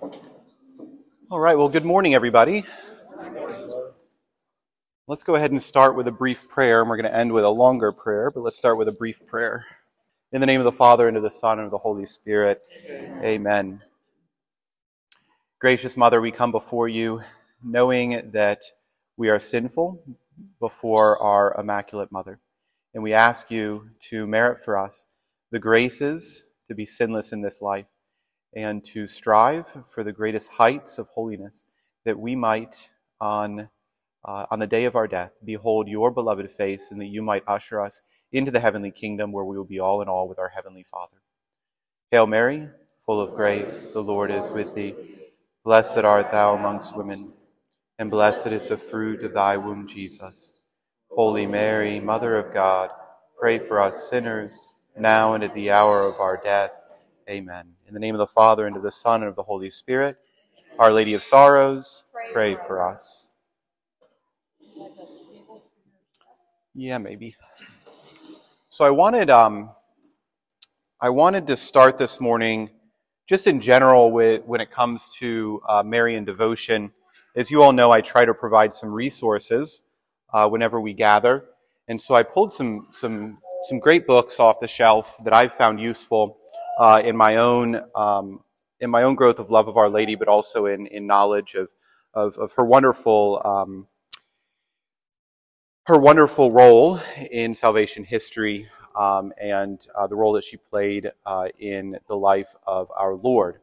All right, well, good morning, everybody. Let's go ahead and start with a brief prayer, and we're going to end with a longer prayer, but let's start with a brief prayer. In the name of the Father, and of the Son, and of the Holy Spirit, amen. amen. Gracious Mother, we come before you knowing that we are sinful before our Immaculate Mother. And we ask you to merit for us the graces to be sinless in this life and to strive for the greatest heights of holiness, that we might, on, uh, on the day of our death, behold your beloved face, and that you might usher us into the heavenly kingdom where we will be all in all with our heavenly Father. Hail Mary, full of grace, the Lord is with thee. Blessed art thou amongst women, and blessed is the fruit of thy womb, Jesus. Holy Mary, Mother of God, pray for us sinners, now and at the hour of our death. Amen. In the name of the Father, and of the Son, and of the Holy Spirit, Our Lady of Sorrows, pray, for us. Yeah, maybe. So I wanted, um, I wanted to start this morning, just in general, with when it comes to uh, Marian devotion. As you all know, I try to provide some resources uh, whenever we gather, and so I pulled some some some great books off the shelf that I've found useful uh, in my own um, in my own growth of love of Our Lady, but also in in knowledge of of, of her wonderful um, her wonderful role in salvation history um, and uh, the role that she played uh, in the life of our Lord.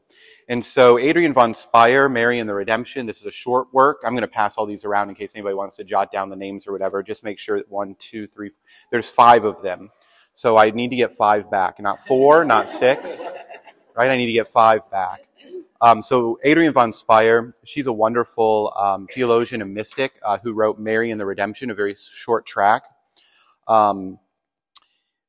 And so, Adrienne von Speyr, Mary and the Redemption, this is a short work. I'm going to pass all these around in case anybody wants to jot down the names or whatever. Just make sure that one, two, three, there's five of them. So I need to get five back, not four, not six, right? I need to get five back. Um, so Adrienne von Speyr, she's a wonderful um, theologian and mystic uh, who wrote Mary and the Redemption, a very short track. Um,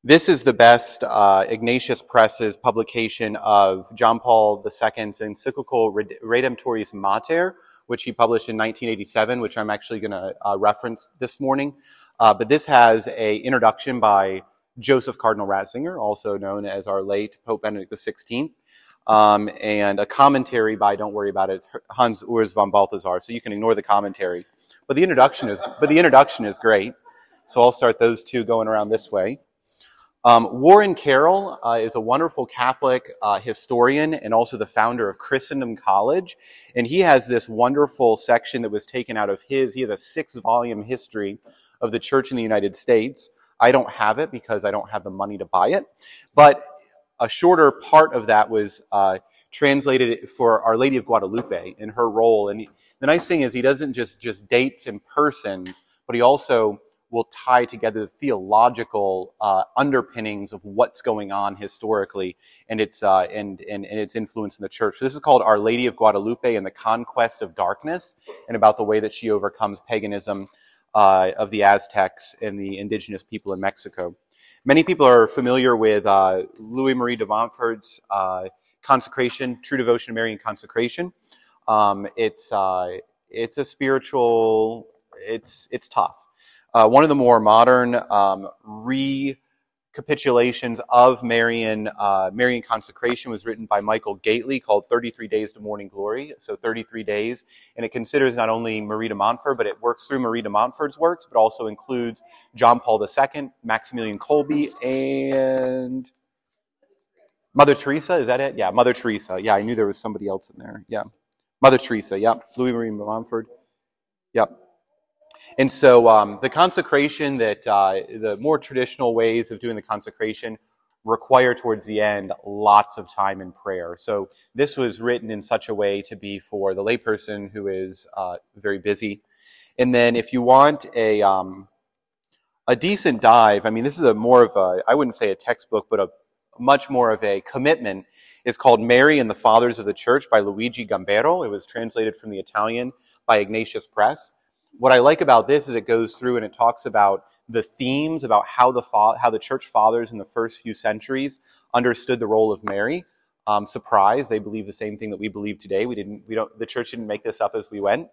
this is the best uh, Ignatius Press's publication of John Paul II's encyclical Redemptoris Mater, which he published in 1987, which I'm actually going to uh, reference this morning. Uh, but this has a introduction by Joseph Cardinal Ratzinger, also known as our late Pope Benedict XVI, um, and a commentary by, don't worry about it, Hans Urs von Balthasar, so you can ignore the commentary. But the introduction is, but the introduction is great. So I'll start those two going around this way. Um, Warren Carroll uh, is a wonderful Catholic uh, historian and also the founder of Christendom College. And he has this wonderful section that was taken out of his, he has a six volume history of the church in the United States. I don't have it because I don't have the money to buy it. But a shorter part of that was uh, translated for Our Lady of Guadalupe in her role. And the nice thing is he doesn't just just dates and persons, but he also will tie together the theological uh, underpinnings of what's going on historically and its uh, and, and, and its influence in the church. So this is called Our Lady of Guadalupe and the Conquest of Darkness, and about the way that she overcomes paganism uh, of the Aztecs and the indigenous people in Mexico. Many people are familiar with uh, Louis Marie de Montfort's uh, consecration, True Devotion to Mary and Consecration. Um, it's uh, it's a spiritual. It's it's tough. Uh, one of the more modern um, re capitulations of Marian, uh, Marian consecration was written by Michael Gaitley called 33 Days to Morning Glory. So 33 days. And it considers not only Marie de Montfort, but it works through Marie de Montfort's works, but also includes John Paul II, Maximilian Kolbe, and Mother Teresa. Is that it? Yeah, Mother Teresa. Yeah, I knew there was somebody else in there. Yeah. Mother Teresa. Yep. Louis Marie de Montfort. Yep. And so um, the consecration that uh, the more traditional ways of doing the consecration require towards the end lots of time in prayer. So this was written in such a way to be for the layperson who is uh, very busy. And then if you want a um, a decent dive, I mean, this is a more of a I wouldn't say a textbook, but a much more of a commitment. Is called Mary and the Fathers of the Church by Luigi Gambero. It was translated from the Italian by Ignatius Press what I like about this is it goes through and it talks about the themes about how the fa- how the church fathers in the first few centuries understood the role of Mary. Um, surprise, they believe the same thing that we believe today. We didn't, we don't, the church didn't make this up as we went.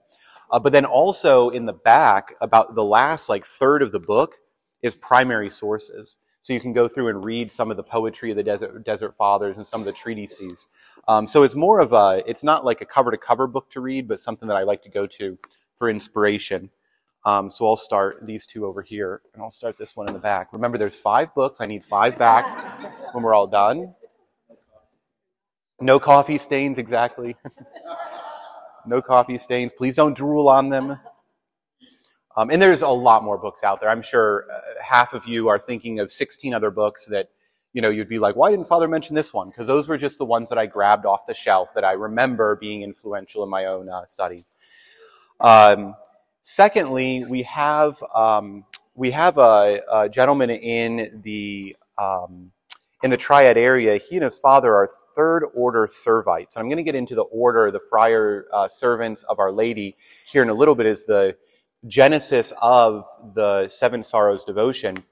Uh, but then also in the back, about the last like third of the book is primary sources. So you can go through and read some of the poetry of the desert, desert fathers and some of the treatises. Um, so it's more of a, it's not like a cover to cover book to read, but something that I like to go to for inspiration. Um, so I'll start these two over here, and I'll start this one in the back. Remember, there's five books. I need five back when we're all done. No coffee stains, exactly. no coffee stains. Please don't drool on them. Um, and there's a lot more books out there. I'm sure uh, half of you are thinking of 16 other books that, you know, you'd be like, why didn't Father mention this one? Because those were just the ones that I grabbed off the shelf that I remember being influential in my own uh, study. Um, secondly, we have um, we have a, a, gentleman in the um, in the Triad area. He and his father are third order Servites. And I'm going to get into the order, the friar uh, servants of Our Lady here in a little bit. Is the genesis of the Seven Sorrows devotion.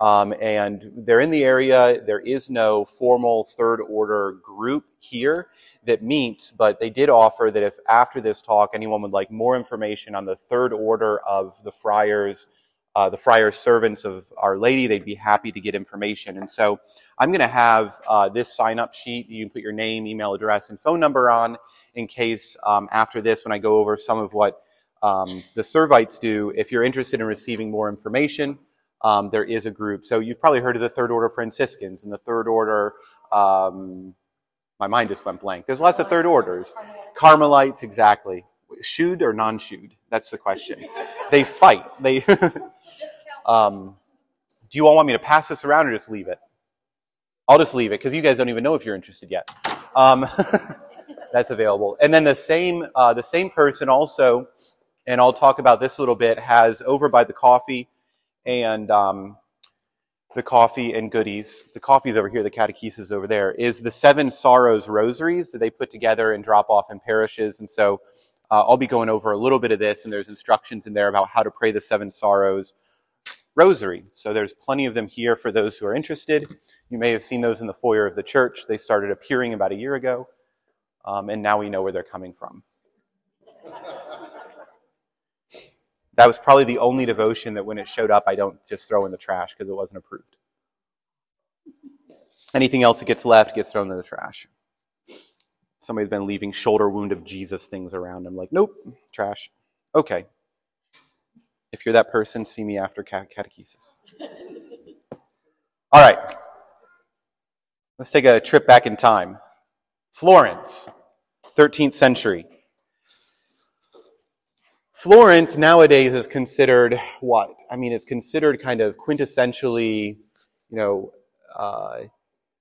Um, and they're in the area. There is no formal third order group here that meets, but they did offer that if after this talk anyone would like more information on the third order of the friars, uh, the friars servants of Our Lady, they'd be happy to get information. And so I'm going to have uh, this sign up sheet. You can put your name, email address, and phone number on in case um, after this, when I go over some of what um, the Servites do. If you're interested in receiving more information, um, there is a group. So you've probably heard of the Third Order Franciscans and the Third Order. Um, my mind just went blank. There's lots of third orders. Carmelites, exactly. Shoed or non-shoed? That's the question. They fight. They. Um, do you all want me to pass this around or just leave it? I'll just leave it because you guys don't even know if you're interested yet. Um, that's available. And then the same uh, the same person also and I'll talk about this a little bit, has over by the coffee and um, the coffee and goodies. The coffee's over here, the catechesis over there, is the Seven Sorrows rosaries that they put together and drop off in parishes. And so uh, I'll be going over a little bit of this, and there's instructions in there about how to pray the Seven Sorrows rosary. So there's plenty of them here for those who are interested. You may have seen those in the foyer of the church. They started appearing about a year ago, um, and now we know where they're coming from. That was probably the only devotion that when it showed up, I don't just throw in the trash because it wasn't approved. Anything else that gets left gets thrown in the trash. Somebody's been leaving shoulder wound of Jesus things around. I'm like, nope, trash. Okay. If you're that person, see me after catechesis. All right. Let's take a trip back in time. Florence, 13th century. Florence nowadays is considered what? I mean, it's considered kind of quintessentially, you know, uh,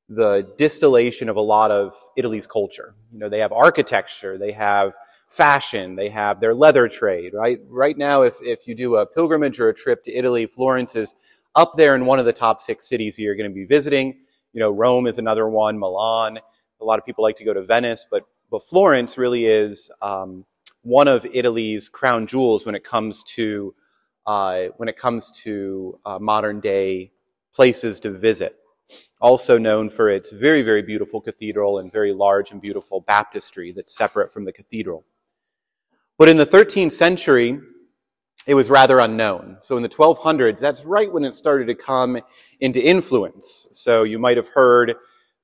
the distillation of a lot of Italy's culture. You know, they have architecture, they have fashion, they have their leather trade, right? Right now, if, if you do a pilgrimage or a trip to Italy, Florence is up there in one of the top six cities you're going to be visiting. You know, Rome is another one, Milan. A lot of people like to go to Venice, but, but Florence really is, um, one of Italy's crown jewels when it comes to uh, when it comes to uh, modern day places to visit. Also known for its very very beautiful cathedral and very large and beautiful baptistry that's separate from the cathedral. But in the 13th century, it was rather unknown. So in the 1200s, that's right when it started to come into influence. So you might have heard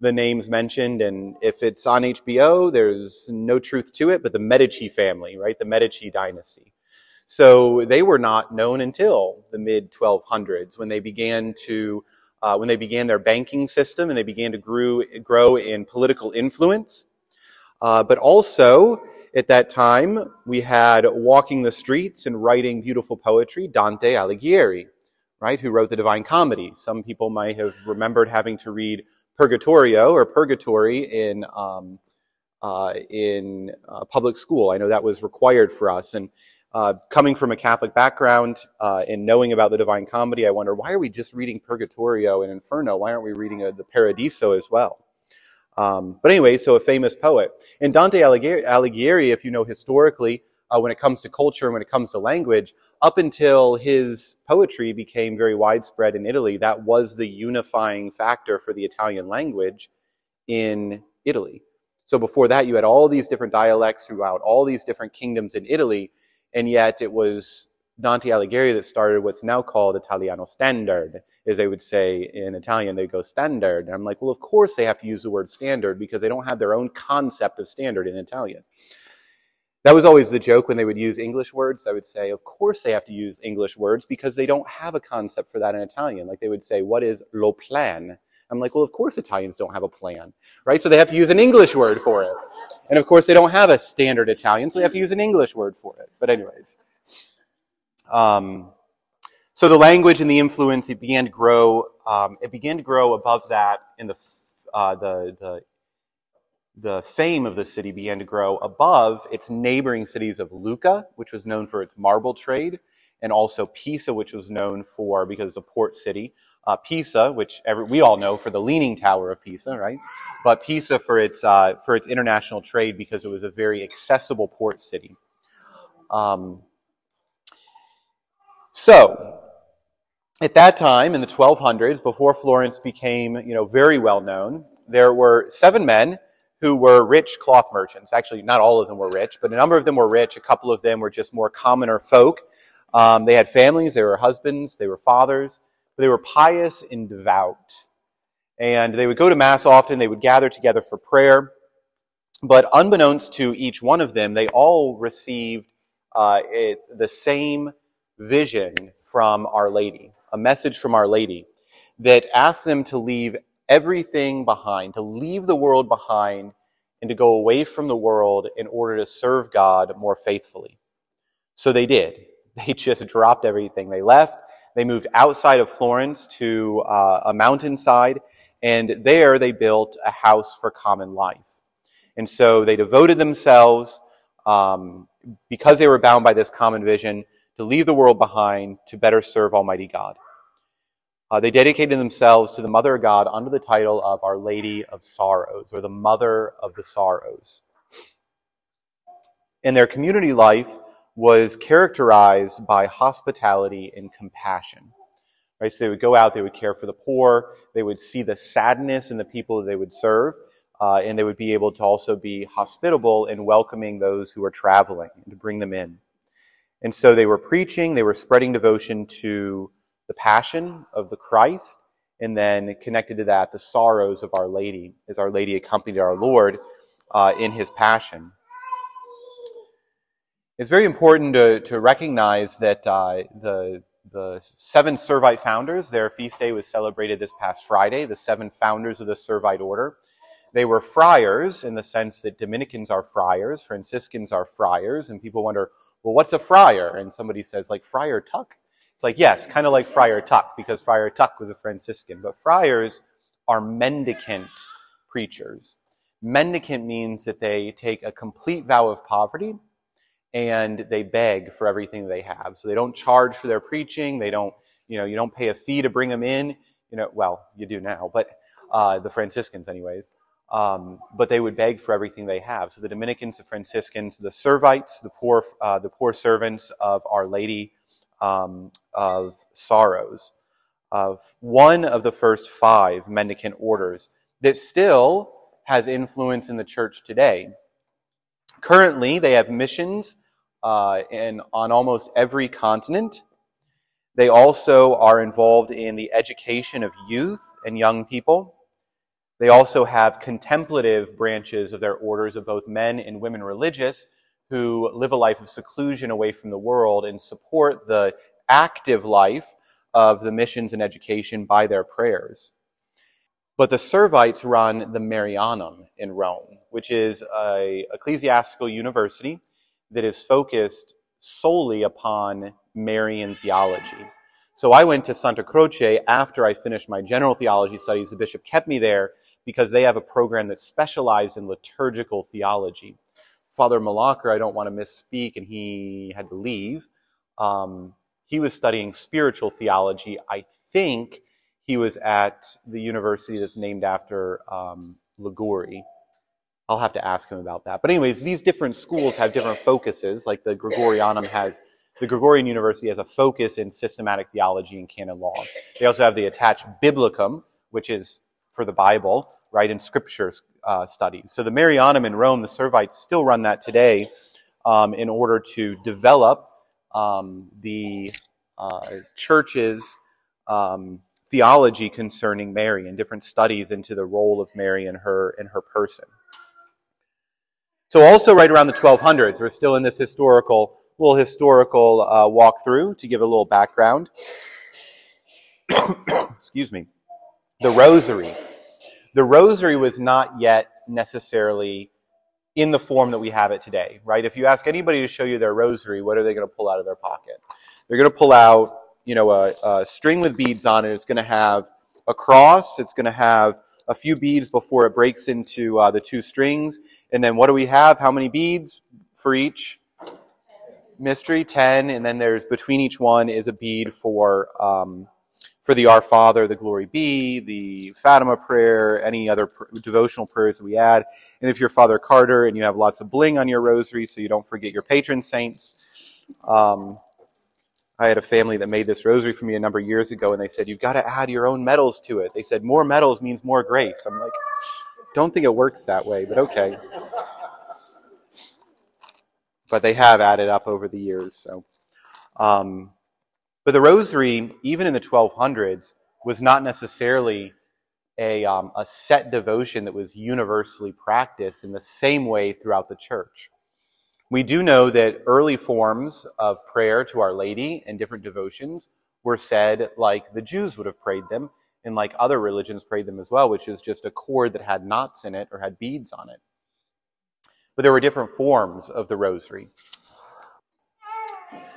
the names mentioned, and if it's on HBO, there's no truth to it, but the Medici family, right? The Medici dynasty. So they were not known until the mid 1200s when they began to, uh, when they began their banking system and they began to grow, grow in political influence. Uh, but also at that time, we had walking the streets and writing beautiful poetry, Dante Alighieri, right, who wrote the Divine Comedy. Some people might have remembered having to read Purgatorio or Purgatory in um, uh, in uh, public school. I know that was required for us. And uh, coming from a Catholic background uh, and knowing about the Divine Comedy, I wonder why are we just reading Purgatorio and Inferno? Why aren't we reading uh, the Paradiso as well? Um, but anyway, so a famous poet. And Dante Alighieri, if you know historically, uh, when it comes to culture and when it comes to language, up until his poetry became very widespread in Italy, that was the unifying factor for the Italian language in Italy. So before that, you had all these different dialects throughout all these different kingdoms in Italy, and yet it was Dante Alighieri that started what's now called Italiano Standard, as they would say in Italian, they go standard. And I'm like, well, of course they have to use the word standard because they don't have their own concept of standard in Italian. That was always the joke when they would use English words. I would say, of course they have to use English words because they don't have a concept for that in Italian. Like they would say, what is lo plan? I'm like, well, of course Italians don't have a plan, right? So they have to use an English word for it. And of course they don't have a standard Italian, so they have to use an English word for it. But anyways. Um, so the language and the influence, it began to grow, um, it began to grow above that in the, uh, the, the, the fame of the city began to grow above its neighboring cities of Lucca, which was known for its marble trade, and also Pisa, which was known for, because it's a port city, uh, Pisa, which every, we all know for the Leaning Tower of Pisa, right? But Pisa for its uh, for its international trade because it was a very accessible port city. Um, so, at that time in the 1200s, before Florence became you know very well known, there were seven men who were rich cloth merchants. Actually, not all of them were rich, but a number of them were rich. A couple of them were just more commoner folk. Um, they had families, they were husbands, they were fathers. but They were pious and devout. And they would go to Mass often, they would gather together for prayer. But unbeknownst to each one of them, they all received uh, it, the same vision from Our Lady, a message from Our Lady that asked them to leave everything behind, to leave the world behind, and to go away from the world in order to serve God more faithfully. So they did. They just dropped everything. They left they moved outside of Florence to uh, a mountainside, and there they built a house for common life. And so they devoted themselves, um, because they were bound by this common vision, to leave the world behind to better serve Almighty God. Uh, they dedicated themselves to the Mother of God under the title of Our Lady of Sorrows, or the Mother of the Sorrows. And their community life, was characterized by hospitality and compassion. Right? So they would go out, they would care for the poor, they would see the sadness in the people they would serve, uh, and they would be able to also be hospitable in welcoming those who are traveling and to bring them in. And so they were preaching, they were spreading devotion to the passion of the Christ, and then connected to that, the sorrows of Our Lady, as Our Lady accompanied our Lord uh, in his passion. It's very important to, to recognize that uh, the, the seven Servite founders, their feast day was celebrated this past Friday, the seven founders of the Servite order. They were friars in the sense that Dominicans are friars, Franciscans are friars, and people wonder, well, what's a friar? And somebody says, like Friar Tuck? It's like, yes, kind of like Friar Tuck, because Friar Tuck was a Franciscan. But friars are mendicant preachers. Mendicant means that they take a complete vow of poverty and they beg for everything they have. So they don't charge for their preaching. They don't, you know, you don't pay a fee to bring them in. You know, well, you do now, but uh, the Franciscans, anyways. Um, but they would beg for everything they have. So the Dominicans, the Franciscans, the Servites, the poor, uh, the poor servants of Our Lady um, of Sorrows, of one of the first five mendicant orders that still has influence in the church today. Currently, they have missions uh, in, on almost every continent. They also are involved in the education of youth and young people. They also have contemplative branches of their orders of both men and women religious who live a life of seclusion away from the world and support the active life of the missions and education by their prayers. But the Servites run the Marianum in Rome, which is a ecclesiastical university that is focused solely upon Marian theology. So I went to Santa Croce after I finished my general theology studies. The bishop kept me there because they have a program that specialized in liturgical theology. Father Malacher, I don't want to misspeak, and he had to leave. Um, he was studying spiritual theology. I think he was at the university that's named after um. I'll have to ask him about that. But anyways, these different schools have different focuses. Like the Gregorianum has, the Gregorian University has a focus in systematic theology and canon law. They also have the attached Biblicum, which is for the Bible, right, in scripture uh, studies. So the Marianum in Rome, the Servites still run that today um, in order to develop um, the uh, church's um, theology concerning Mary and different studies into the role of Mary and her and her person. So also right around the 1200s, we're still in this historical little historical uh, walkthrough to give a little background. Excuse me. The Rosary. The Rosary was not yet necessarily in the form that we have it today, right? If you ask anybody to show you their Rosary, what are they going to pull out of their pocket? They're going to pull out, you know, a, a string with beads on it. It's going to have a cross. It's going to have a few beads before it breaks into uh, the two strings. And then what do we have? How many beads for each? Mystery, 10. And then there's between each one is a bead for, um, for the Our Father, the Glory Be, the Fatima prayer, any other pr- devotional prayers we add. And if you're Father Carter and you have lots of bling on your rosary so you don't forget your patron saints, um, I had a family that made this rosary for me a number of years ago, and they said, You've got to add your own medals to it. They said, More medals means more grace. I'm like, Don't think it works that way, but okay. But they have added up over the years. So, um, But the rosary, even in the 1200s, was not necessarily a, um, a set devotion that was universally practiced in the same way throughout the church. We do know that early forms of prayer to Our Lady and different devotions were said like the Jews would have prayed them and like other religions prayed them as well, which is just a cord that had knots in it or had beads on it. But there were different forms of the rosary.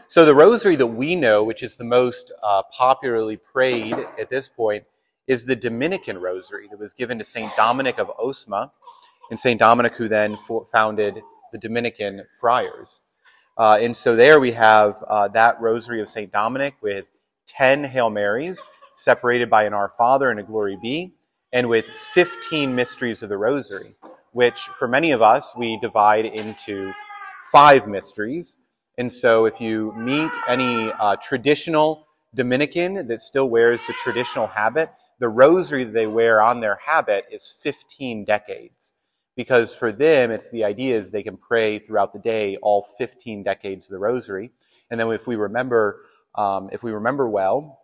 So the rosary that we know, which is the most uh, popularly prayed at this point, is the Dominican rosary that was given to St. Dominic of Osma, and St. Dominic who then founded the Dominican friars. Uh, and so there we have uh, that rosary of St. Dominic with 10 Hail Marys, separated by an Our Father and a Glory Be, and with 15 mysteries of the rosary, which for many of us we divide into five mysteries. And so if you meet any uh, traditional Dominican that still wears the traditional habit, the rosary that they wear on their habit is 15 decades because for them, it's the idea is they can pray throughout the day all 15 decades of the rosary. And then if we remember, um, if we remember well,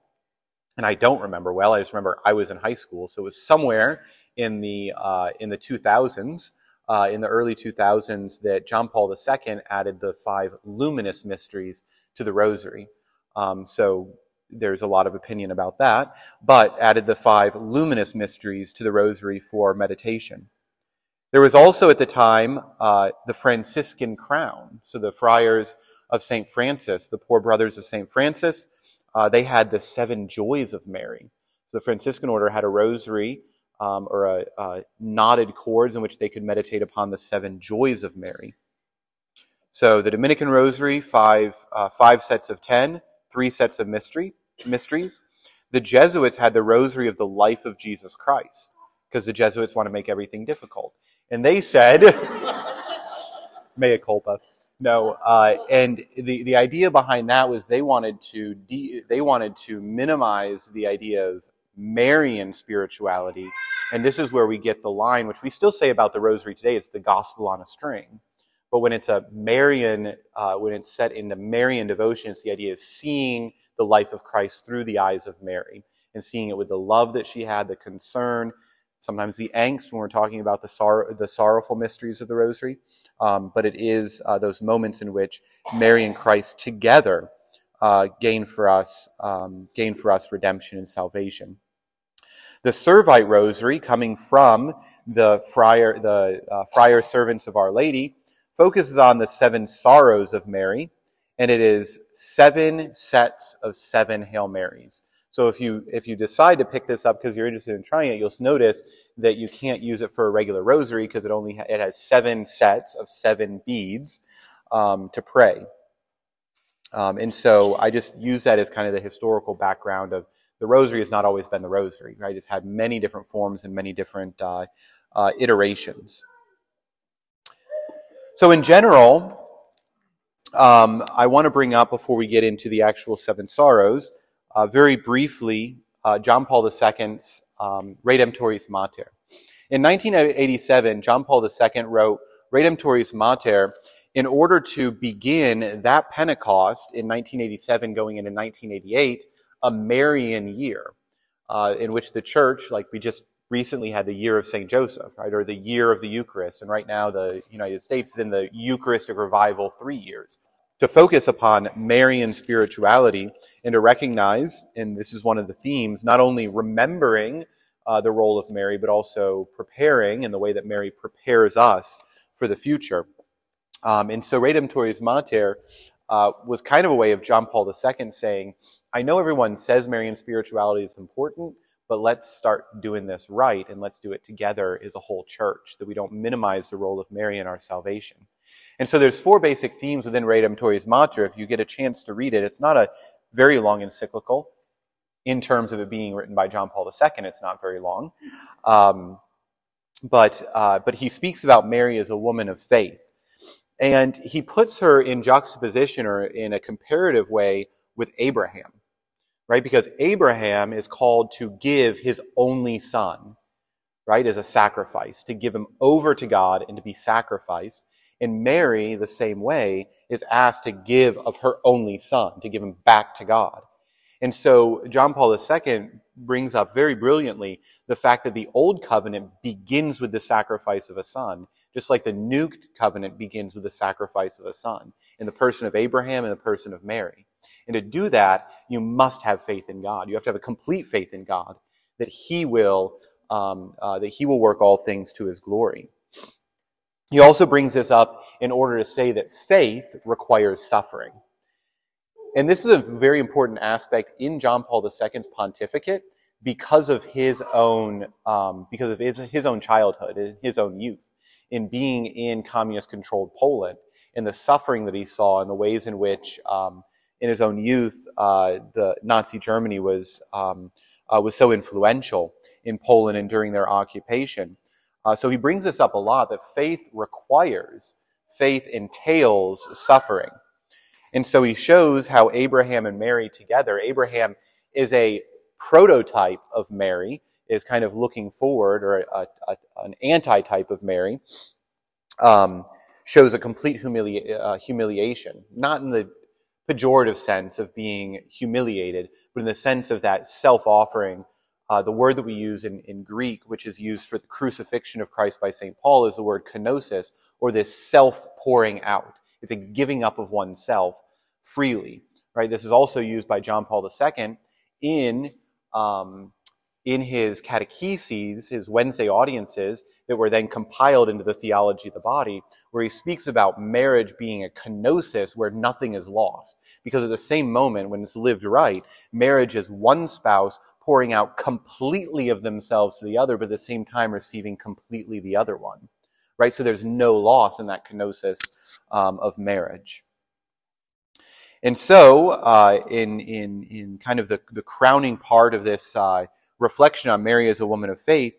and I don't remember well, I just remember I was in high school, so it was somewhere in the uh, in the 2000s, uh, in the early 2000s, that John Paul II added the five luminous mysteries to the rosary. Um, so there's a lot of opinion about that, but added the five luminous mysteries to the rosary for meditation. There was also at the time uh, the Franciscan crown. So the friars of St. Francis, the poor brothers of St. Francis, uh, they had the seven joys of Mary. So the Franciscan order had a rosary um, or a, a knotted cords in which they could meditate upon the seven joys of Mary. So the Dominican rosary, five, uh, five sets of ten, three sets of mystery, mysteries. The Jesuits had the rosary of the life of Jesus Christ because the Jesuits want to make everything difficult. And they said, mea culpa. No, uh, and the, the idea behind that was they wanted to de- they wanted to minimize the idea of Marian spirituality, and this is where we get the line, which we still say about the Rosary today. It's the gospel on a string, but when it's a Marian, uh, when it's set into Marian devotion, it's the idea of seeing the life of Christ through the eyes of Mary and seeing it with the love that she had, the concern, sometimes the angst when we're talking about the, sor- the sorrowful mysteries of the rosary. Um, but it is uh, those moments in which Mary and Christ together uh, gain for us um, gain for us redemption and salvation. The Servite Rosary, coming from the friar the uh, friar servants of Our Lady, focuses on the seven sorrows of Mary, and it is seven sets of seven Hail Marys. So if you if you decide to pick this up because you're interested in trying it, you'll notice that you can't use it for a regular rosary because it only ha- it has seven sets of seven beads um, to pray. Um, and so I just use that as kind of the historical background of the rosary has not always been the rosary, right? It's had many different forms and many different uh, uh, iterations. So in general, um, I want to bring up before we get into the actual seven sorrows uh, very briefly, uh, John Paul II's um, Redemptoris Mater. In 1987, John Paul II wrote Redemptoris Mater in order to begin that Pentecost in 1987 going into 1988, a Marian year, uh, in which the church, like we just recently had the year of St. Joseph, right, or the year of the Eucharist, and right now the United States is in the Eucharistic revival three years. To focus upon Marian spirituality and to recognize, and this is one of the themes, not only remembering uh, the role of Mary, but also preparing in the way that Mary prepares us for the future. Um, and so Redemptoris Mater uh, was kind of a way of John Paul II saying, I know everyone says Marian spirituality is important, but let's start doing this right and let's do it together as a whole church, that we don't minimize the role of Mary in our salvation. And so there's four basic themes within Redemptoris Mater. If you get a chance to read it, it's not a very long encyclical in terms of it being written by John Paul II. It's not very long. Um, but, uh, but he speaks about Mary as a woman of faith. And he puts her in juxtaposition or in a comparative way with Abraham, right? Because Abraham is called to give his only son, right, as a sacrifice, to give him over to God and to be sacrificed. And Mary, the same way, is asked to give of her only son, to give him back to God. And so John Paul II brings up very brilliantly the fact that the old covenant begins with the sacrifice of a son just like the new covenant begins with the sacrifice of a son in the person of Abraham and the person of Mary. And to do that, you must have faith in God. You have to have a complete faith in God that He will um, uh, that He will work all things to His glory. He also brings this up in order to say that faith requires suffering. And this is a very important aspect in John Paul II's pontificate because of his own um, because of his, his own childhood, his own youth in being in communist controlled Poland and the suffering that he saw and the ways in which, um, in his own youth, uh, the Nazi Germany was, um, uh, was so influential in Poland and during their occupation. Uh, so he brings this up a lot that faith requires, faith entails suffering. And so he shows how Abraham and Mary together, Abraham is a prototype of Mary, is kind of looking forward, or a, a, an anti-type of Mary, um, shows a complete humili- uh, humiliation, not in the pejorative sense of being humiliated, but in the sense of that self-offering. Uh, the word that we use in, in Greek, which is used for the crucifixion of Christ by St. Paul, is the word kenosis, or this self-pouring out. It's a giving up of oneself freely, right? This is also used by John Paul II in um, in his catecheses, his Wednesday audiences, that were then compiled into the theology of the body, where he speaks about marriage being a kenosis where nothing is lost. Because at the same moment, when it's lived right, marriage is one spouse pouring out completely of themselves to the other, but at the same time receiving completely the other one. Right? So there's no loss in that kenosis um, of marriage. And so, uh, in, in, in kind of the, the crowning part of this, uh, reflection on Mary as a woman of faith,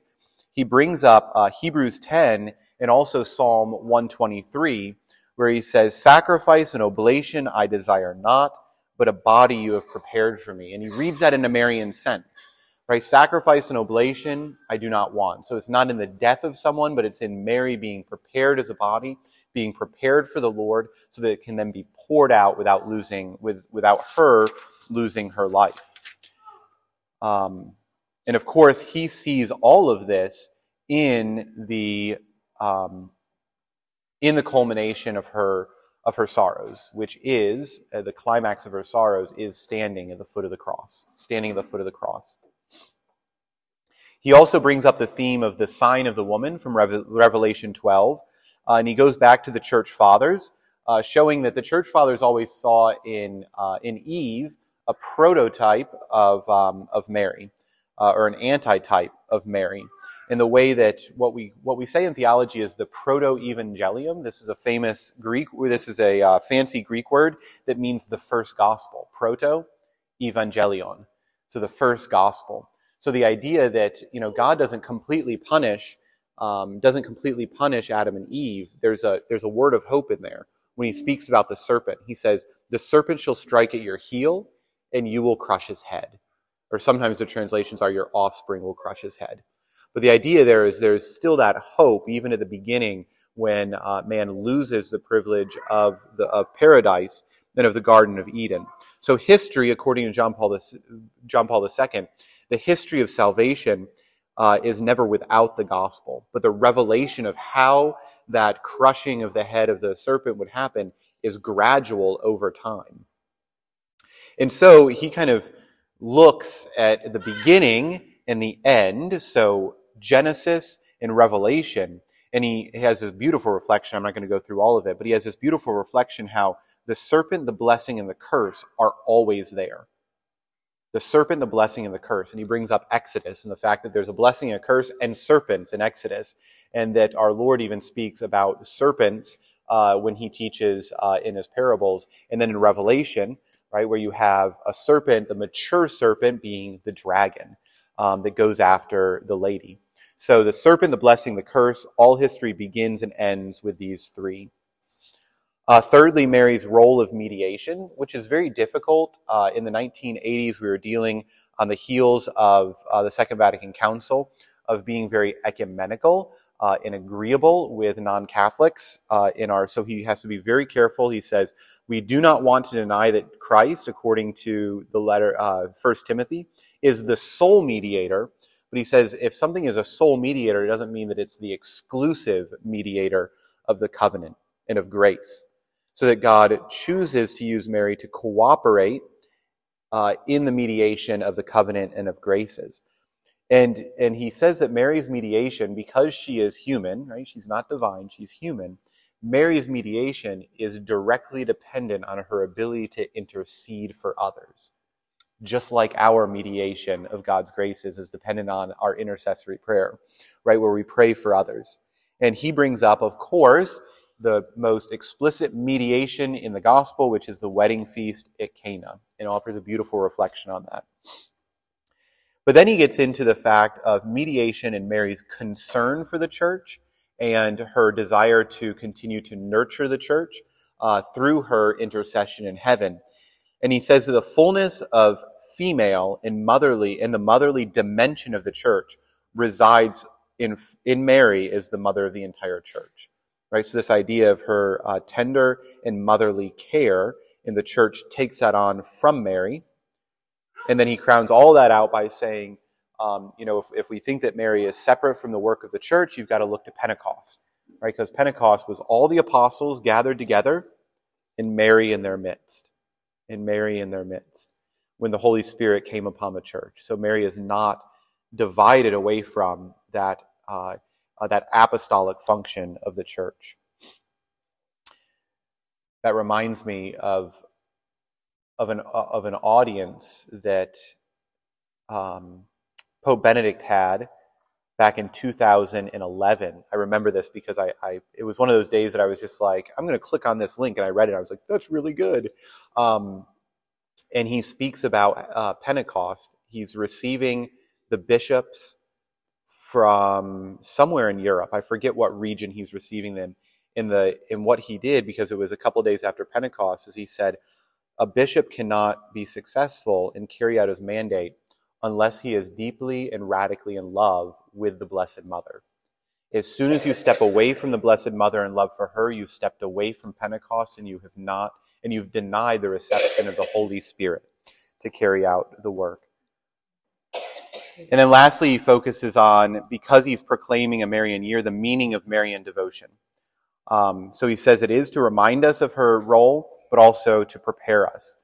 he brings up uh, Hebrews 10 and also Psalm 123, where he says, Sacrifice and oblation I desire not, but a body you have prepared for me. And he reads that in a Marian sense. Right? Sacrifice and oblation I do not want. So it's not in the death of someone, but it's in Mary being prepared as a body, being prepared for the Lord, so that it can then be poured out without losing, with, without her losing her life. Um, and of course, he sees all of this in the um, in the culmination of her of her sorrows, which is uh, the climax of her sorrows is standing at the foot of the cross, standing at the foot of the cross. He also brings up the theme of the sign of the woman from Revelation 12, uh, and he goes back to the church fathers, uh, showing that the church fathers always saw in uh, in Eve a prototype of um, of Mary uh, or an antitype of Mary in the way that what we what we say in theology is the proto-evangelium. This is a famous Greek. This is a uh, fancy Greek word that means the first gospel. Proto evangelion. So the first gospel. So the idea that you know God doesn't completely punish um, doesn't completely punish Adam and Eve. There's a there's a word of hope in there when he speaks about the serpent. He says, "The serpent shall strike at your heel, and you will crush his head." Or sometimes the translations are your offspring will crush his head. But the idea there is there's still that hope, even at the beginning, when uh, man loses the privilege of the of paradise and of the Garden of Eden. So history, according to John Paul John Paul II, the history of salvation uh, is never without the gospel, but the revelation of how that crushing of the head of the serpent would happen is gradual over time. And so he kind of looks at the beginning and the end, so Genesis and Revelation, and he has this beautiful reflection. I'm not going to go through all of it, but he has this beautiful reflection how the serpent, the blessing, and the curse are always there. The serpent, the blessing, and the curse. And he brings up Exodus and the fact that there's a blessing and a curse and serpents in Exodus, and that our Lord even speaks about serpents uh, when he teaches uh, in his parables. And then in Revelation, right, where you have a serpent, the mature serpent being the dragon um, that goes after the lady. So the serpent, the blessing, the curse, all history begins and ends with these three. Uh, thirdly, Mary's role of mediation, which is very difficult. Uh, in the 1980s, we were dealing on the heels of uh, the Second Vatican Council of being very ecumenical uh, and agreeable with non-Catholics uh, in our. So he has to be very careful. He says we do not want to deny that Christ, according to the letter uh, First Timothy, is the sole mediator. But he says if something is a sole mediator, it doesn't mean that it's the exclusive mediator of the covenant and of grace. So that God chooses to use Mary to cooperate uh, in the mediation of the covenant and of graces. And, and he says that Mary's mediation, because she is human, right? She's not divine, she's human. Mary's mediation is directly dependent on her ability to intercede for others. Just like our mediation of God's graces is dependent on our intercessory prayer, right? Where we pray for others. And he brings up, of course, the most explicit mediation in the gospel, which is the wedding feast at Cana, and offers a beautiful reflection on that. But then he gets into the fact of mediation and Mary's concern for the church and her desire to continue to nurture the church uh, through her intercession in heaven. And he says that the fullness of female and motherly in the motherly dimension of the church resides in in Mary as the mother of the entire church. Right? So this idea of her uh, tender and motherly care in the church takes that on from Mary and then he crowns all that out by saying, um, you know, if, if we think that Mary is separate from the work of the church, you've got to look to Pentecost, right? Because Pentecost was all the apostles gathered together and Mary in their midst, and Mary in their midst when the Holy Spirit came upon the church. So Mary is not divided away from that, uh, uh, that apostolic function of the church. That reminds me of of an of an audience that um, Pope Benedict had back in 2011. I remember this because I, I, it was one of those days that I was just like, I'm going to click on this link, and I read it. I was like, that's really good. Um, and he speaks about uh, Pentecost. He's receiving the bishops from somewhere in Europe. I forget what region he's receiving them. In the in what he did because it was a couple days after Pentecost, as he said, a bishop cannot be successful and carry out his mandate unless he is deeply and radically in love with the Blessed Mother. As soon as you step away from the Blessed Mother and love for her, you've stepped away from Pentecost and you have not, and you've denied the reception of the Holy Spirit to carry out the work. And then lastly, he focuses on, because he's proclaiming a Marian year, the meaning of Marian devotion. Um, so he says it is to remind us of her role but also to prepare us.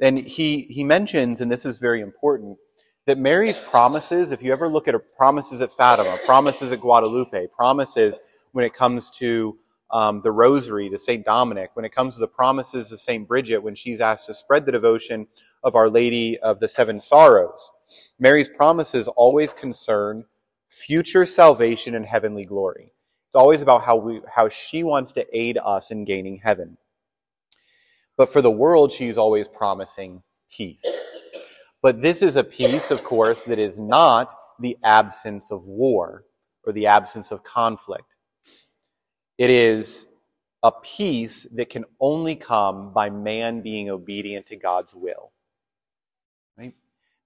And he, he mentions, and this is very important, that Mary's promises, if you ever look at her promises at Fatima, promises at Guadalupe, promises when it comes to um, the rosary to St. Dominic, when it comes to the promises of St. Bridget, when she's asked to spread the devotion of Our Lady of the Seven Sorrows, Mary's promises always concern future salvation and heavenly glory. It's always about how we, how she wants to aid us in gaining heaven. But for the world, she's always promising peace. But this is a peace, of course, that is not the absence of war or the absence of conflict. It is a peace that can only come by man being obedient to God's will. Right?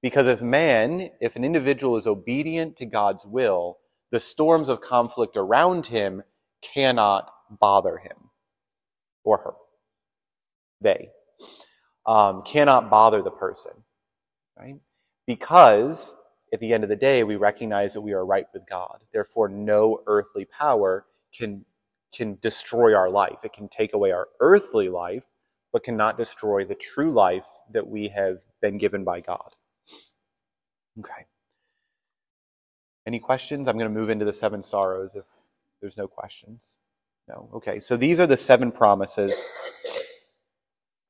Because if man, if an individual is obedient to God's will, the storms of conflict around him cannot bother him or her. They um, cannot bother the person, right? Because at the end of the day, we recognize that we are right with God. Therefore, no earthly power can can destroy our life. It can take away our earthly life, but cannot destroy the true life that we have been given by God. Okay. Any questions? I'm going to move into the seven sorrows if there's no questions. No. Okay. So these are the seven promises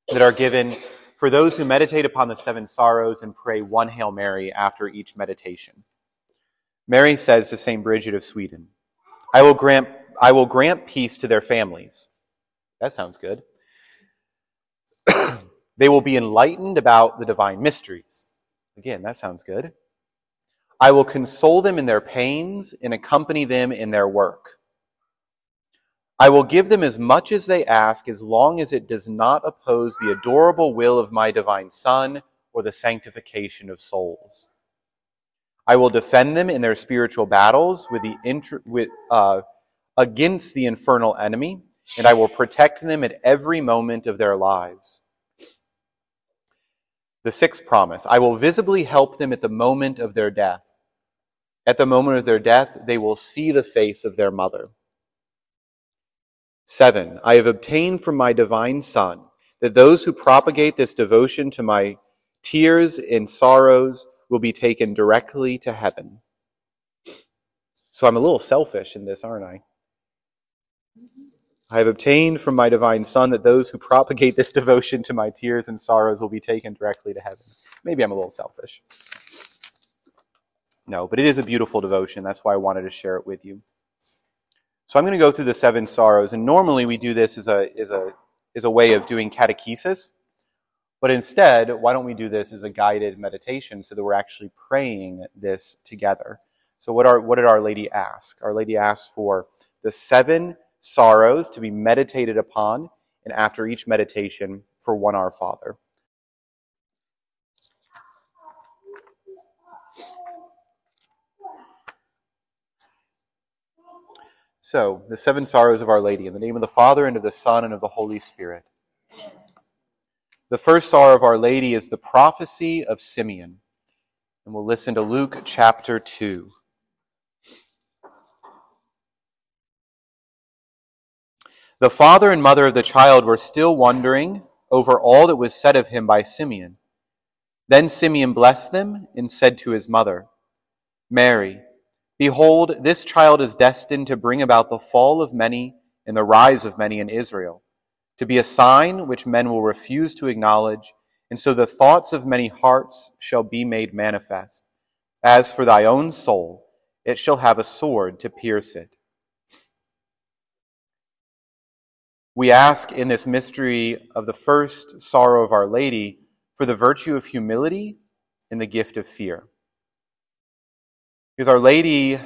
that are given for those who meditate upon the seven sorrows and pray one Hail Mary after each meditation. Mary says to St. Bridget of Sweden, I will grant, I will grant peace to their families. That sounds good. they will be enlightened about the divine mysteries. Again, that sounds good. I will console them in their pains and accompany them in their work. I will give them as much as they ask as long as it does not oppose the adorable will of my divine Son or the sanctification of souls. I will defend them in their spiritual battles with the inter- with, uh, against the infernal enemy, and I will protect them at every moment of their lives. The sixth promise I will visibly help them at the moment of their death. At the moment of their death, they will see the face of their mother. Seven, I have obtained from my divine Son that those who propagate this devotion to my tears and sorrows will be taken directly to heaven. So I'm a little selfish in this, aren't I? I have obtained from my divine Son that those who propagate this devotion to my tears and sorrows will be taken directly to heaven. Maybe I'm a little selfish. No, but it is a beautiful devotion. That's why I wanted to share it with you. So I'm going to go through the seven sorrows, and normally we do this as a, as a, as a way of doing catechesis. But instead, why don't we do this as a guided meditation so that we're actually praying this together? So what, are, what did Our Lady ask? Our Lady asked for the seven sorrows to be meditated upon, and after each meditation, for one Our Father. So, the seven sorrows of Our Lady, in the name of the Father, and of the Son, and of the Holy Spirit. The first sorrow of Our Lady is the prophecy of Simeon. And we'll listen to Luke chapter 2. The father and mother of the child were still wondering over all that was said of him by Simeon. Then Simeon blessed them and said to his mother, Mary, Behold, this child is destined to bring about the fall of many and the rise of many in Israel, to be a sign which men will refuse to acknowledge, and so the thoughts of many hearts shall be made manifest. As for thy own soul, it shall have a sword to pierce it. We ask in this mystery of the first sorrow of Our Lady for the virtue of humility and the gift of fear. Because Our Lady,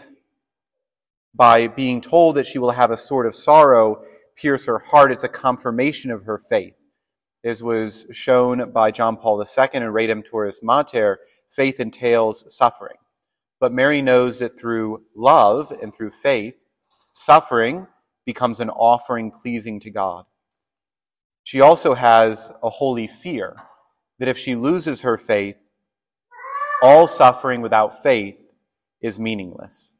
by being told that she will have a sword of sorrow pierce her heart, it's a confirmation of her faith. As was shown by John Paul II in Redemptoris Mater, faith entails suffering. But Mary knows that through love and through faith, suffering becomes an offering pleasing to God. She also has a holy fear that if she loses her faith, all suffering without faith is meaningless.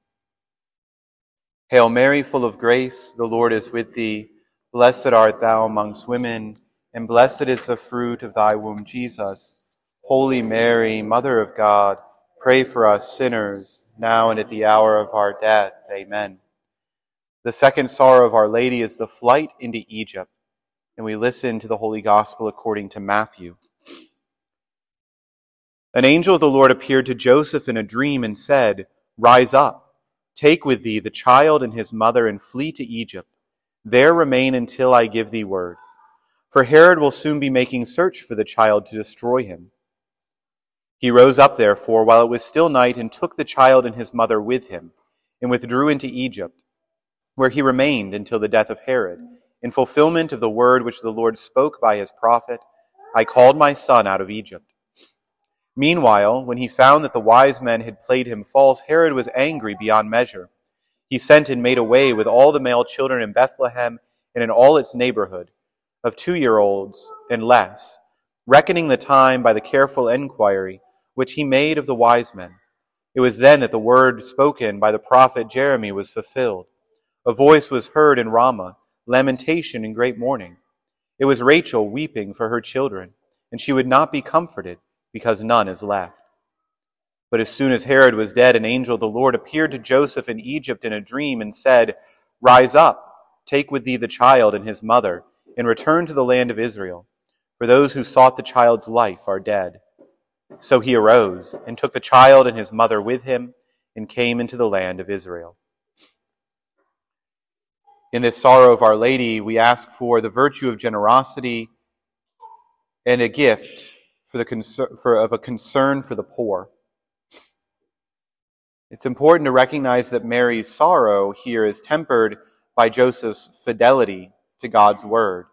Hail Mary, full of grace, the Lord is with thee. Blessed art thou amongst women, and blessed is the fruit of thy womb, Jesus. Holy Mary, Mother of God, pray for us sinners, now and at the hour of our death. Amen. The second sorrow of Our Lady is the flight into Egypt, and we listen to the Holy Gospel according to Matthew. An angel of the Lord appeared to Joseph in a dream and said, Rise up, take with thee the child and his mother, and flee to Egypt. There remain until I give thee word. For Herod will soon be making search for the child to destroy him. He rose up, therefore, while it was still night, and took the child and his mother with him, and withdrew into Egypt, where he remained until the death of Herod, in fulfillment of the word which the Lord spoke by his prophet I called my son out of Egypt. Meanwhile, when he found that the wise men had played him false, Herod was angry beyond measure. he sent and made away with all the male children in Bethlehem and in all its neighborhood, of two year olds and less, reckoning the time by the careful enquiry which he made of the wise men. It was then that the word spoken by the prophet Jeremy was fulfilled. A voice was heard in Ramah, lamentation and great mourning. It was Rachel weeping for her children, and she would not be comforted because none is left. But as soon as Herod was dead, an angel of the Lord appeared to Joseph in Egypt in a dream and said, Rise up, take with thee the child and his mother, and return to the land of Israel, for those who sought the child's life are dead. So he arose and took the child and his mother with him and came into the land of Israel. In this sorrow of Our Lady, we ask for the virtue of generosity and a gift for the concern, for, of a concern for the poor. It's important to recognize that Mary's sorrow here is tempered by Joseph's fidelity to God's word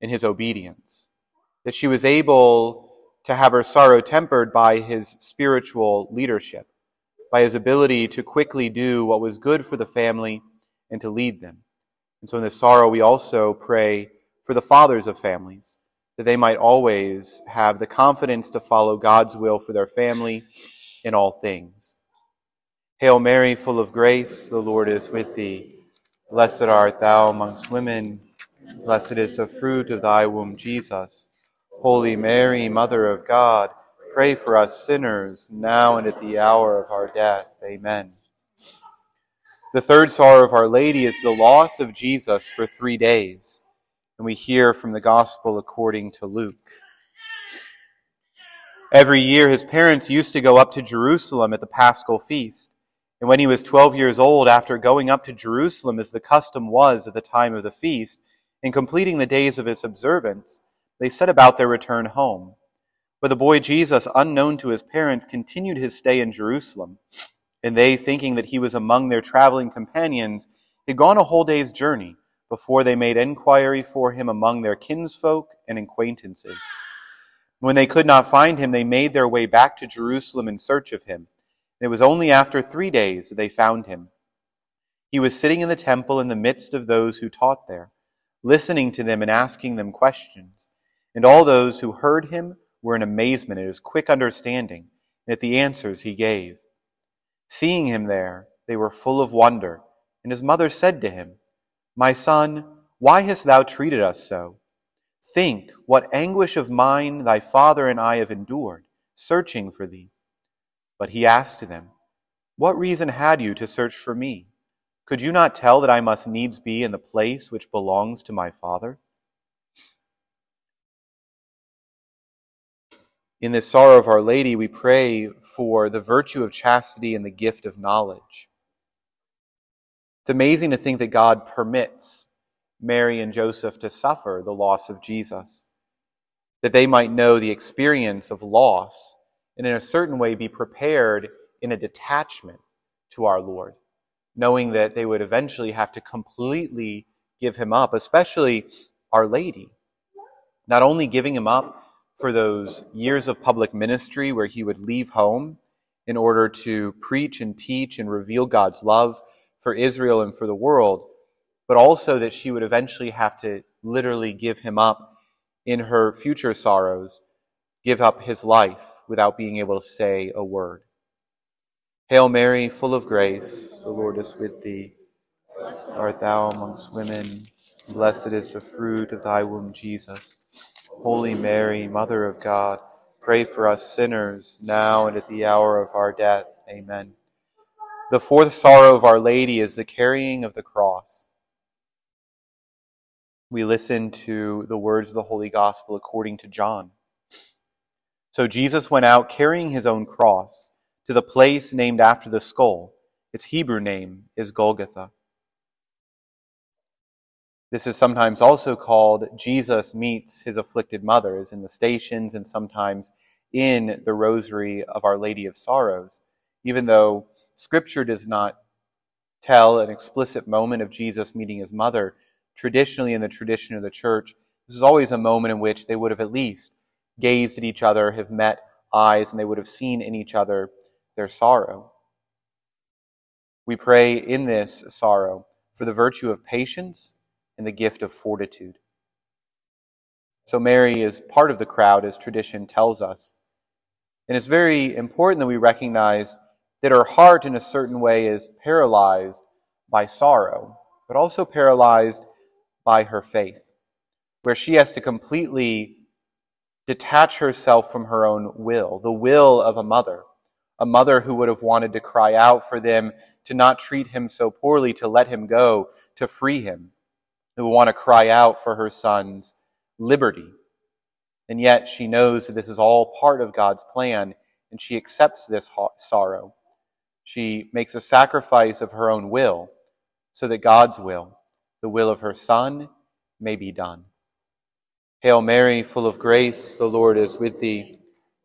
and his obedience. That she was able to have her sorrow tempered by his spiritual leadership, by his ability to quickly do what was good for the family and to lead them. And so in this sorrow, we also pray for the fathers of families, that they might always have the confidence to follow God's will for their family in all things. Hail Mary, full of grace, the Lord is with thee. Blessed art thou amongst women. Blessed is the fruit of thy womb, Jesus. Holy Mary, Mother of God, pray for us sinners, now and at the hour of our death. Amen. The third sorrow of Our Lady is the loss of Jesus for three days. And we hear from the Gospel according to Luke. Every year, his parents used to go up to Jerusalem at the Paschal feast. And when he was 12 years old, after going up to Jerusalem as the custom was at the time of the feast, and completing the days of its observance, they set about their return home. But the boy Jesus, unknown to his parents, continued his stay in Jerusalem. And they, thinking that he was among their traveling companions, had gone a whole day's journey before they made enquiry for him among their kinsfolk and acquaintances. When they could not find him, they made their way back to Jerusalem in search of him. And it was only after three days that they found him. He was sitting in the temple in the midst of those who taught there, listening to them and asking them questions. And all those who heard him were in amazement at his quick understanding and at the answers he gave. Seeing him there, they were full of wonder. And his mother said to him, My son, why hast thou treated us so? Think what anguish of mind thy father and I have endured, searching for thee. But he asked them, What reason had you to search for me? Could you not tell that I must needs be in the place which belongs to my Father? In this sorrow of Our Lady, we pray for the virtue of chastity and the gift of knowledge. It's amazing to think that God permits Mary and Joseph to suffer the loss of Jesus, that they might know the experience of loss and in a certain way be prepared in a detachment to our Lord, knowing that they would eventually have to completely give him up, especially Our Lady. Not only giving him up for those years of public ministry where he would leave home in order to preach and teach and reveal God's love for Israel and for the world, but also that she would eventually have to literally give him up in her future sorrows give up his life without being able to say a word. Hail Mary, full of grace, the Lord is with thee. Art thou amongst women, blessed is the fruit of thy womb, Jesus. Holy Mary, Mother of God, pray for us sinners, now and at the hour of our death. Amen. The fourth sorrow of Our Lady is the carrying of the cross. We listen to the words of the Holy Gospel according to John. So Jesus went out carrying his own cross to the place named after the skull. Its Hebrew name is Golgotha. This is sometimes also called Jesus meets his afflicted mothers in the stations and sometimes in the rosary of Our Lady of Sorrows, even though Scripture does not tell an explicit moment of Jesus meeting his mother. Traditionally, in the tradition of the church, this is always a moment in which they would have at least gazed at each other, have met eyes, and they would have seen in each other their sorrow. We pray in this sorrow for the virtue of patience and the gift of fortitude. So Mary is part of the crowd, as tradition tells us. And it's very important that we recognize that her heart, in a certain way, is paralyzed by sorrow, but also paralyzed by her faith, where she has to completely detach herself from her own will, the will of a mother, a mother who would have wanted to cry out for them to not treat him so poorly, to let him go, to free him, who would want to cry out for her son's liberty. And yet she knows that this is all part of God's plan, and she accepts this sorrow. She makes a sacrifice of her own will so that God's will, the will of her Son, may be done. Hail Mary, full of grace, the Lord is with thee.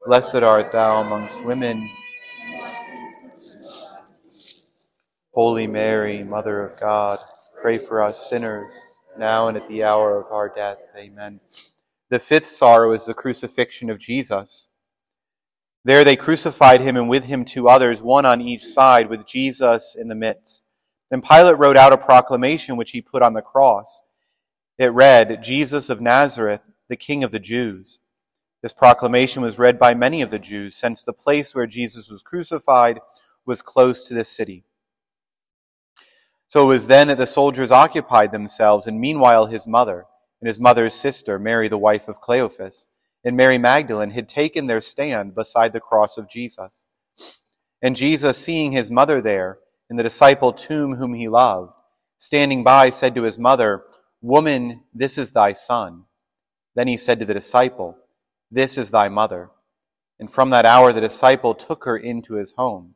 Blessed art thou amongst women. Holy Mary, Mother of God, pray for us sinners, now and at the hour of our death. Amen. The fifth sorrow is the crucifixion of Jesus. There they crucified him and with him two others, one on each side, with Jesus in the midst. Then Pilate wrote out a proclamation which he put on the cross. It read, Jesus of Nazareth, the King of the Jews. This proclamation was read by many of the Jews, since the place where Jesus was crucified was close to the city. So it was then that the soldiers occupied themselves, and meanwhile his mother, and his mother's sister, Mary the wife of Cleophas, and Mary Magdalene had taken their stand beside the cross of Jesus. And Jesus, seeing his mother there, and the disciple tomb whom he loved, standing by, said to his mother, Woman, this is thy son. Then he said to the disciple, This is thy mother. And from that hour the disciple took her into his home.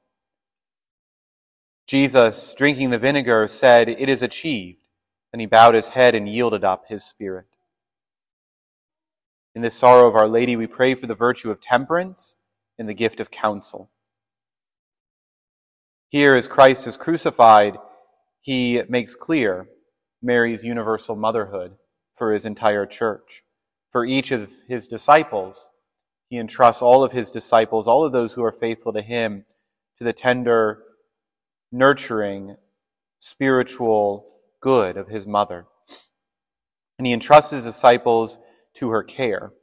Jesus, drinking the vinegar, said, It is achieved. Then he bowed his head and yielded up his spirit. In this sorrow of Our Lady, we pray for the virtue of temperance and the gift of counsel. Here, as Christ is crucified, he makes clear Mary's universal motherhood for his entire church. For each of his disciples, he entrusts all of his disciples, all of those who are faithful to him, to the tender, nurturing, spiritual good of his mother. And he entrusts his disciples to her care.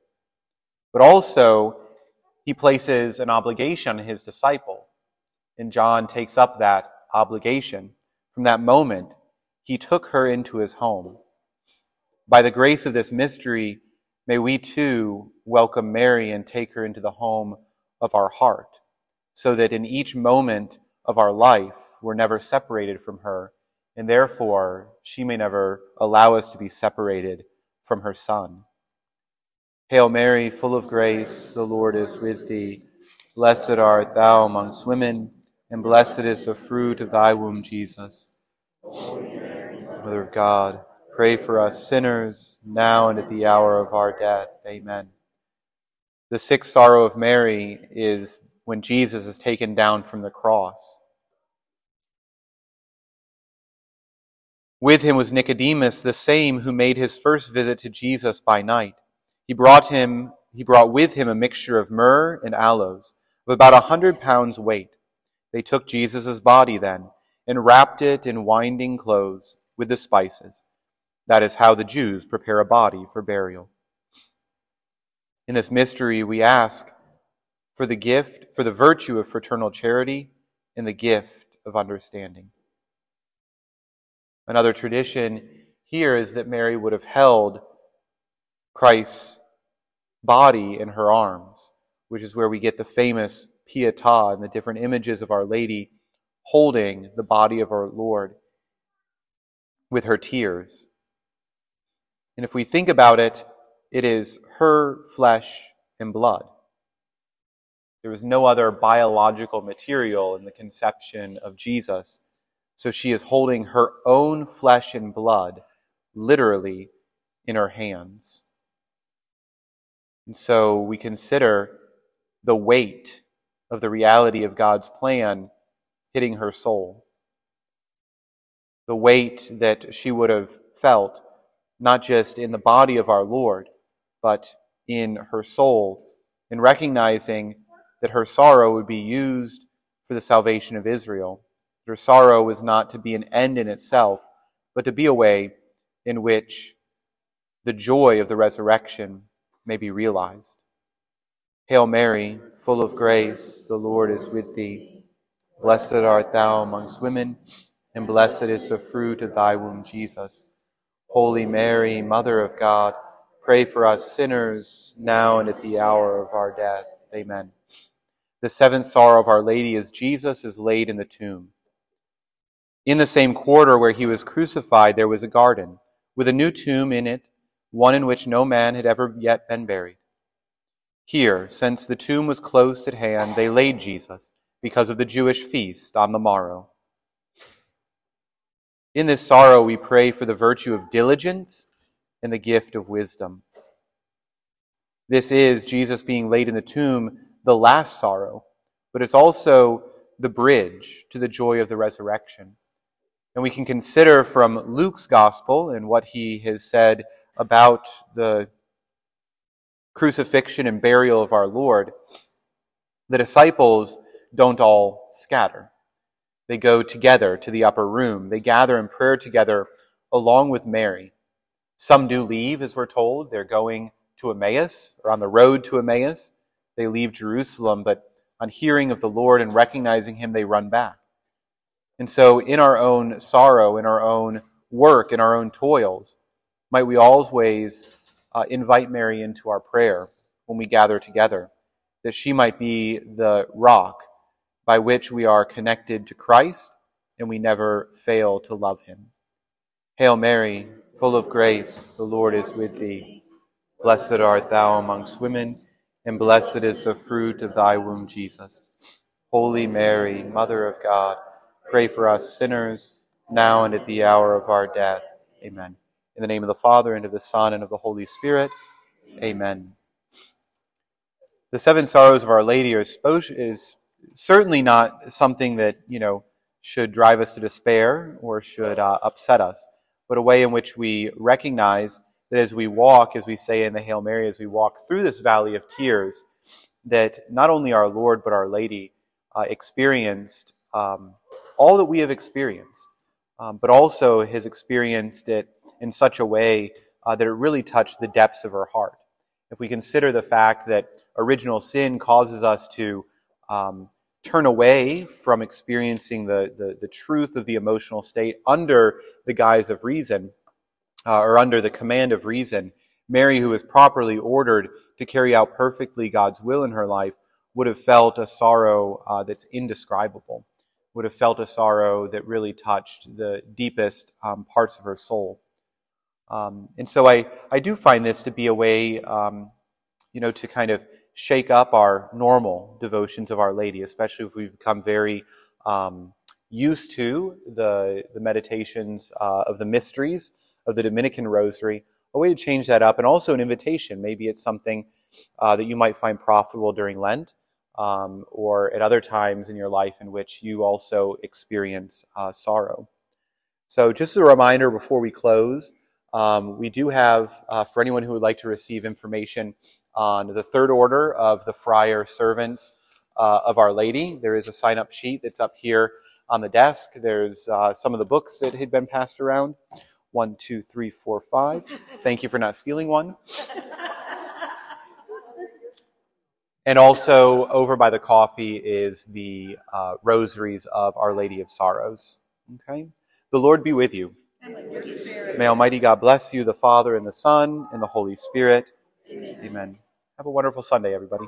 But also, he places an obligation on his disciple. And John takes up that obligation. From that moment, he took her into his home. By the grace of this mystery, may we too welcome Mary and take her into the home of our heart, so that in each moment of our life, we're never separated from her and therefore she may never allow us to be separated from her Son. Hail Mary, full of grace, the Lord is with thee. Blessed art thou amongst women, and blessed is the fruit of thy womb, Jesus. Mother of God, pray for us sinners, now and at the hour of our death. Amen. The sixth sorrow of Mary is when Jesus is taken down from the cross. With him was Nicodemus, the same who made his first visit to Jesus by night. He brought him, he brought with him a mixture of myrrh and aloes of about a hundred pounds weight. They took Jesus' body then and wrapped it in winding clothes with the spices. That is how the Jews prepare a body for burial. In this mystery, we ask for the gift, for the virtue of fraternal charity and the gift of understanding. Another tradition here is that Mary would have held Christ's body in her arms, which is where we get the famous Pietà and the different images of Our Lady holding the body of our Lord with her tears. And if we think about it, it is her flesh and blood. There was no other biological material in the conception of Jesus so she is holding her own flesh and blood literally in her hands. And so we consider the weight of the reality of God's plan hitting her soul. The weight that she would have felt, not just in the body of our Lord, but in her soul, in recognizing that her sorrow would be used for the salvation of Israel Her sorrow was not to be an end in itself, but to be a way in which the joy of the resurrection may be realized. Hail Mary, full of grace, the Lord is with thee. Blessed art thou amongst women, and blessed is the fruit of thy womb, Jesus. Holy Mary, Mother of God, pray for us sinners, now and at the hour of our death. Amen. The seventh sorrow of Our Lady is Jesus is laid in the tomb. In the same quarter where he was crucified, there was a garden, with a new tomb in it, one in which no man had ever yet been buried. Here, since the tomb was close at hand, they laid Jesus because of the Jewish feast on the morrow. In this sorrow, we pray for the virtue of diligence and the gift of wisdom. This is Jesus being laid in the tomb, the last sorrow, but it's also the bridge to the joy of the resurrection. And we can consider from Luke's gospel and what he has said about the crucifixion and burial of our Lord, the disciples don't all scatter. They go together to the upper room. They gather in prayer together along with Mary. Some do leave, as we're told. They're going to Emmaus or on the road to Emmaus. They leave Jerusalem, but on hearing of the Lord and recognizing him, they run back. And so, in our own sorrow, in our own work, in our own toils, might we always uh, invite Mary into our prayer when we gather together, that she might be the rock by which we are connected to Christ and we never fail to love him. Hail Mary, full of grace, the Lord is with thee. Blessed art thou amongst women, and blessed is the fruit of thy womb, Jesus. Holy Mary, Mother of God, pray for us sinners, now and at the hour of our death. Amen. In the name of the Father, and of the Son, and of the Holy Spirit. Amen. The seven sorrows of Our Lady are is certainly not something that, you know, should drive us to despair or should uh, upset us, but a way in which we recognize that as we walk, as we say in the Hail Mary, as we walk through this valley of tears, that not only our Lord but Our Lady uh, experienced um, all that we have experienced, um, but also has experienced it in such a way uh, that it really touched the depths of her heart. If we consider the fact that original sin causes us to um, turn away from experiencing the, the, the, truth of the emotional state under the guise of reason, uh, or under the command of reason, Mary, who was properly ordered to carry out perfectly God's will in her life, would have felt a sorrow uh, that's indescribable, would have felt a sorrow that really touched the deepest um, parts of her soul. Um, and so I, I do find this to be a way, um, you know, to kind of shake up our normal devotions of Our Lady, especially if we've become very um, used to the, the meditations uh, of the mysteries of the Dominican Rosary. A way to change that up, and also an invitation. Maybe it's something uh, that you might find profitable during Lent, um, or at other times in your life in which you also experience uh, sorrow. So, just as a reminder before we close. Um, we do have, uh, for anyone who would like to receive information on the third order of the friar servants uh, of Our Lady, there is a sign up sheet that's up here on the desk. There's uh, some of the books that had been passed around. One, two, three, four, five. Thank you for not stealing one. And also over by the coffee is the uh, rosaries of Our Lady of Sorrows. Okay? The Lord be with you. May Almighty God bless you, the Father, and the Son, and the Holy Spirit. Amen. Amen. Have a wonderful Sunday, everybody.